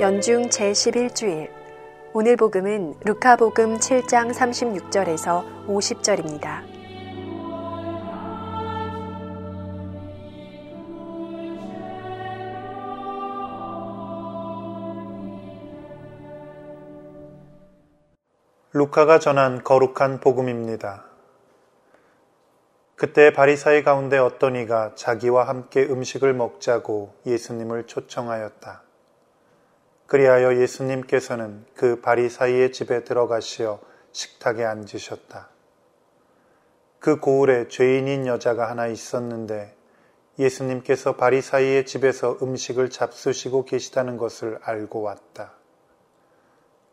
연중 제11주일 오늘 복음은 루카복음 7장 36절에서 50절입니다. 루카가 전한 거룩한 복음입니다. 그때 바리사이 가운데 어떤 이가 자기와 함께 음식을 먹자고 예수님을 초청하였다. 그리하여 예수님께서는 그 바리사이의 집에 들어가시어 식탁에 앉으셨다. 그 고을에 죄인인 여자가 하나 있었는데 예수님께서 바리사이의 집에서 음식을 잡수시고 계시다는 것을 알고 왔다.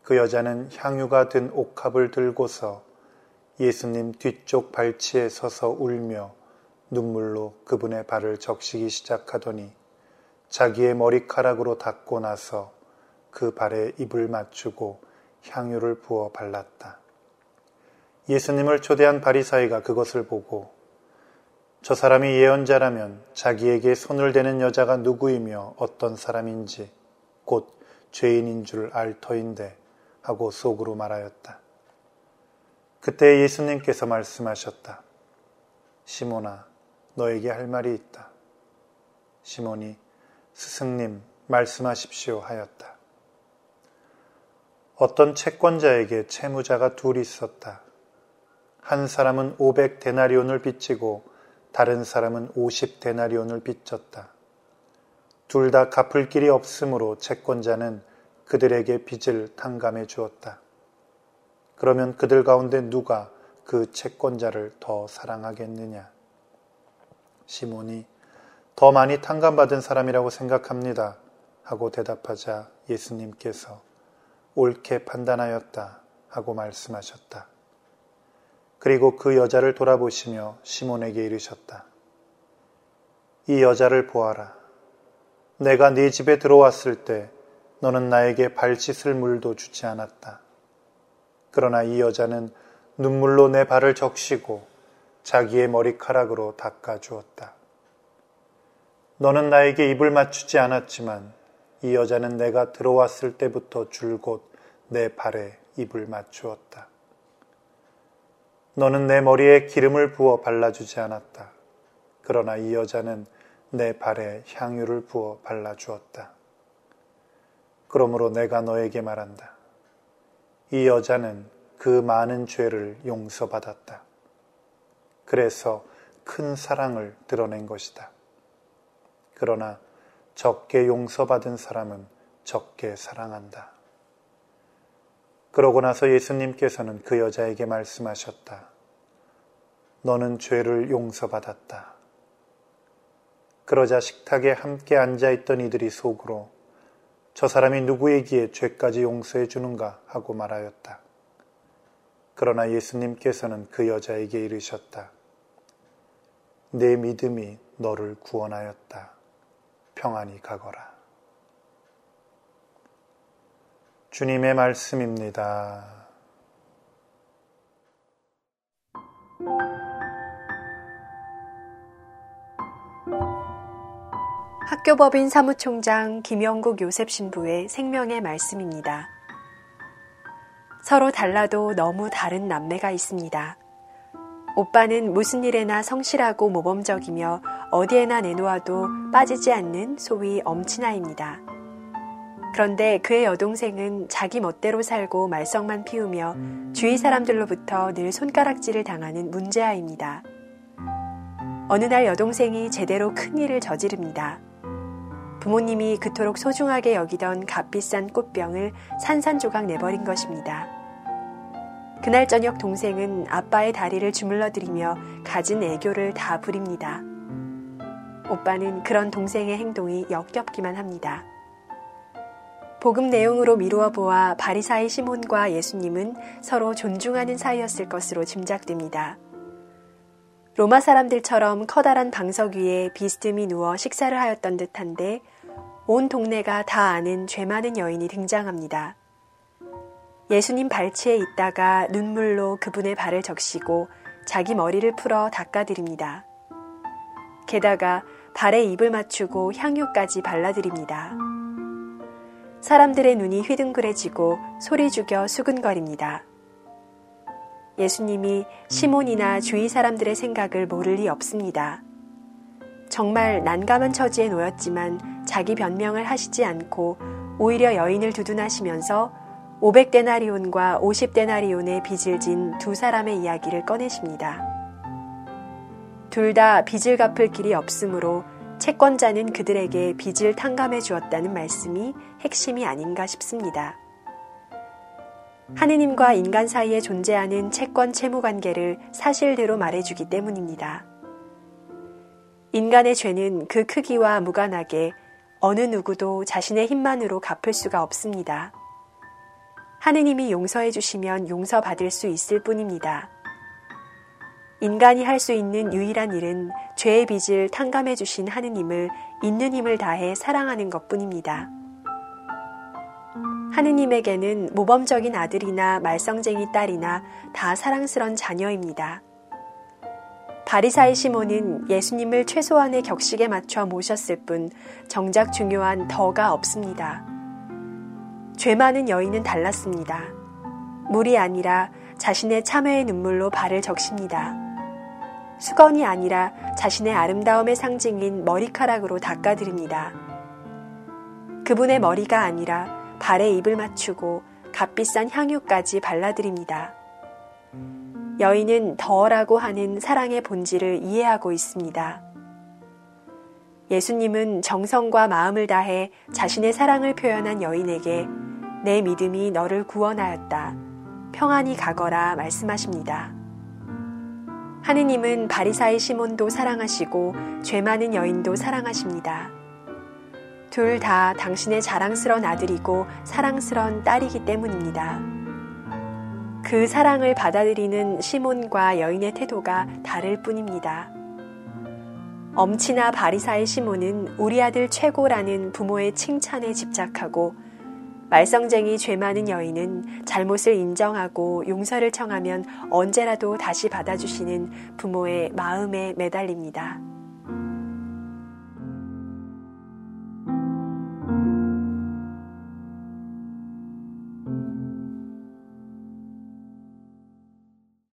그 여자는 향유가 든 옥합을 들고서 예수님 뒤쪽 발치에 서서 울며 눈물로 그분의 발을 적시기 시작하더니 자기의 머리카락으로 닦고 나서 그 발에 입을 맞추고 향유를 부어 발랐다. 예수님을 초대한 바리사이가 그것을 보고 저 사람이 예언자라면 자기에게 손을 대는 여자가 누구이며 어떤 사람인지 곧 죄인인 줄 알 터인데 하고 속으로 말하였다. 그때 예수님께서 말씀하셨다. 시몬아, 너에게 할 말이 있다. 시몬이 스승님 말씀하십시오 하였다. 어떤 채권자에게 채무자가 둘이 있었다. 한 사람은 500 데나리온을 빚지고 다른 사람은 50 데나리온을 빚졌다. 둘 다 갚을 길이 없으므로 채권자는 그들에게 빚을 탕감해 주었다. 그러면 그들 가운데 누가 그 채권자를 더 사랑하겠느냐? 시몬이 더 많이 탕감받은 사람이라고 생각합니다. 하고 대답하자 예수님께서 옳게 판단하였다 하고 말씀하셨다. 그리고 그 여자를 돌아보시며 시몬에게 이르셨다. 이 여자를 보아라. 내가 네 집에 들어왔을 때 너는 나에게 발 씻을 물도 주지 않았다. 그러나 이 여자는 눈물로 내 발을 적시고 자기의 머리카락으로 닦아 주었다. 너는 나에게 입을 맞추지 않았지만 이 여자는 내가 들어왔을 때부터 줄곧 내 발에 입을 맞추었다. 너는 내 머리에 기름을 부어 발라주지 않았다. 그러나 이 여자는 내 발에 향유를 부어 발라주었다. 그러므로 내가 너에게 말한다. 이 여자는 그 많은 죄를 용서받았다. 그래서 큰 사랑을 드러낸 것이다. 그러나 적게 용서받은 사람은 적게 사랑한다. 그러고 나서 예수님께서는 그 여자에게 말씀하셨다. 너는 죄를 용서받았다. 그러자 식탁에 함께 앉아있던 이들이 속으로 저 사람이 누구에게 죄까지 용서해 주는가 하고 말하였다. 그러나 예수님께서는 그 여자에게 이르셨다. 내 믿음이 너를 구원하였다. 평안히 가거라. 주님의 말씀입니다. 학교법인 사무총장 김영국 요셉 신부의 생명의 말씀입니다. 서로 달라도 너무 다른 남매가 있습니다. 오빠는 무슨 일에나 성실하고 모범적이며 어디에나 내놓아도 빠지지 않는 소위 엄친아입니다. 그런데 그의 여동생은 자기 멋대로 살고 말썽만 피우며 주위 사람들로부터 늘 손가락질을 당하는 문제아입니다. 어느 날 여동생이 제대로 큰 일을 저지릅니다. 부모님이 그토록 소중하게 여기던 값비싼 꽃병을 산산조각 내버린 것입니다. 그날 저녁 동생은 아빠의 다리를 주물러드리며 가진 애교를 다 부립니다. 오빠는 그런 동생의 행동이 역겹기만 합니다. 복음 내용으로 미루어 보아 바리사이 시몬과 예수님은 서로 존중하는 사이였을 것으로 짐작됩니다. 로마 사람들처럼 커다란 방석 위에 비스듬히 누워 식사를 하였던 듯한데 온 동네가 다 아는 죄 많은 여인이 등장합니다. 예수님 발치에 있다가 눈물로 그분의 발을 적시고 자기 머리를 풀어 닦아드립니다. 게다가 발에 입을 맞추고 향유까지 발라드립니다. 사람들의 눈이 휘둥그레지고 소리 죽여 수근거립니다. 예수님이 시몬이나 주위 사람들의 생각을 모를 리 없습니다. 정말 난감한 처지에 놓였지만 자기 변명을 하시지 않고 오히려 여인을 두둔하시면서 500데나리온과 50데나리온의 빚을 진 두 사람의 이야기를 꺼내십니다. 둘 다 빚을 갚을 길이 없으므로 채권자는 그들에게 빚을 탕감해 주었다는 말씀이 핵심이 아닌가 싶습니다. 하느님과 인간 사이에 존재하는 채권 채무 관계를 사실대로 말해주기 때문입니다. 인간의 죄는 그 크기와 무관하게 어느 누구도 자신의 힘만으로 갚을 수가 없습니다. 하느님이 용서해 주시면 용서받을 수 있을 뿐입니다. 인간이 할 수 있는 유일한 일은 죄의 빚을 탕감해 주신 하느님을 있는 힘을 다해 사랑하는 것 뿐입니다. 하느님에게는 모범적인 아들이나 말썽쟁이 딸이나 다 사랑스런 자녀입니다. 바리사의 시몬은 예수님을 최소한의 격식에 맞춰 모셨을 뿐 정작 중요한 더가 없습니다. 죄 많은 여인은 달랐습니다. 물이 아니라 자신의 참회의 눈물로 발을 적십니다. 수건이 아니라 자신의 아름다움의 상징인 머리카락으로 닦아드립니다. 그분의 머리가 아니라 발에 입을 맞추고 값비싼 향유까지 발라드립니다. 여인은 더라고 하는 사랑의 본질을 이해하고 있습니다. 예수님은 정성과 마음을 다해 자신의 사랑을 표현한 여인에게 내 믿음이 너를 구원하였다. 평안히 가거라 말씀하십니다. 하느님은 바리사의 시몬도 사랑하시고 죄 많은 여인도 사랑하십니다. 둘 다 당신의 자랑스런 아들이고 사랑스런 딸이기 때문입니다. 그 사랑을 받아들이는 시몬과 여인의 태도가 다를 뿐입니다. 엄치나 바리사의 시몬은 우리 아들 최고라는 부모의 칭찬에 집착하고 말썽쟁이 죄 많은 여인은 잘못을 인정하고 용서를 청하면 언제라도 다시 받아주시는 부모의 마음에 매달립니다.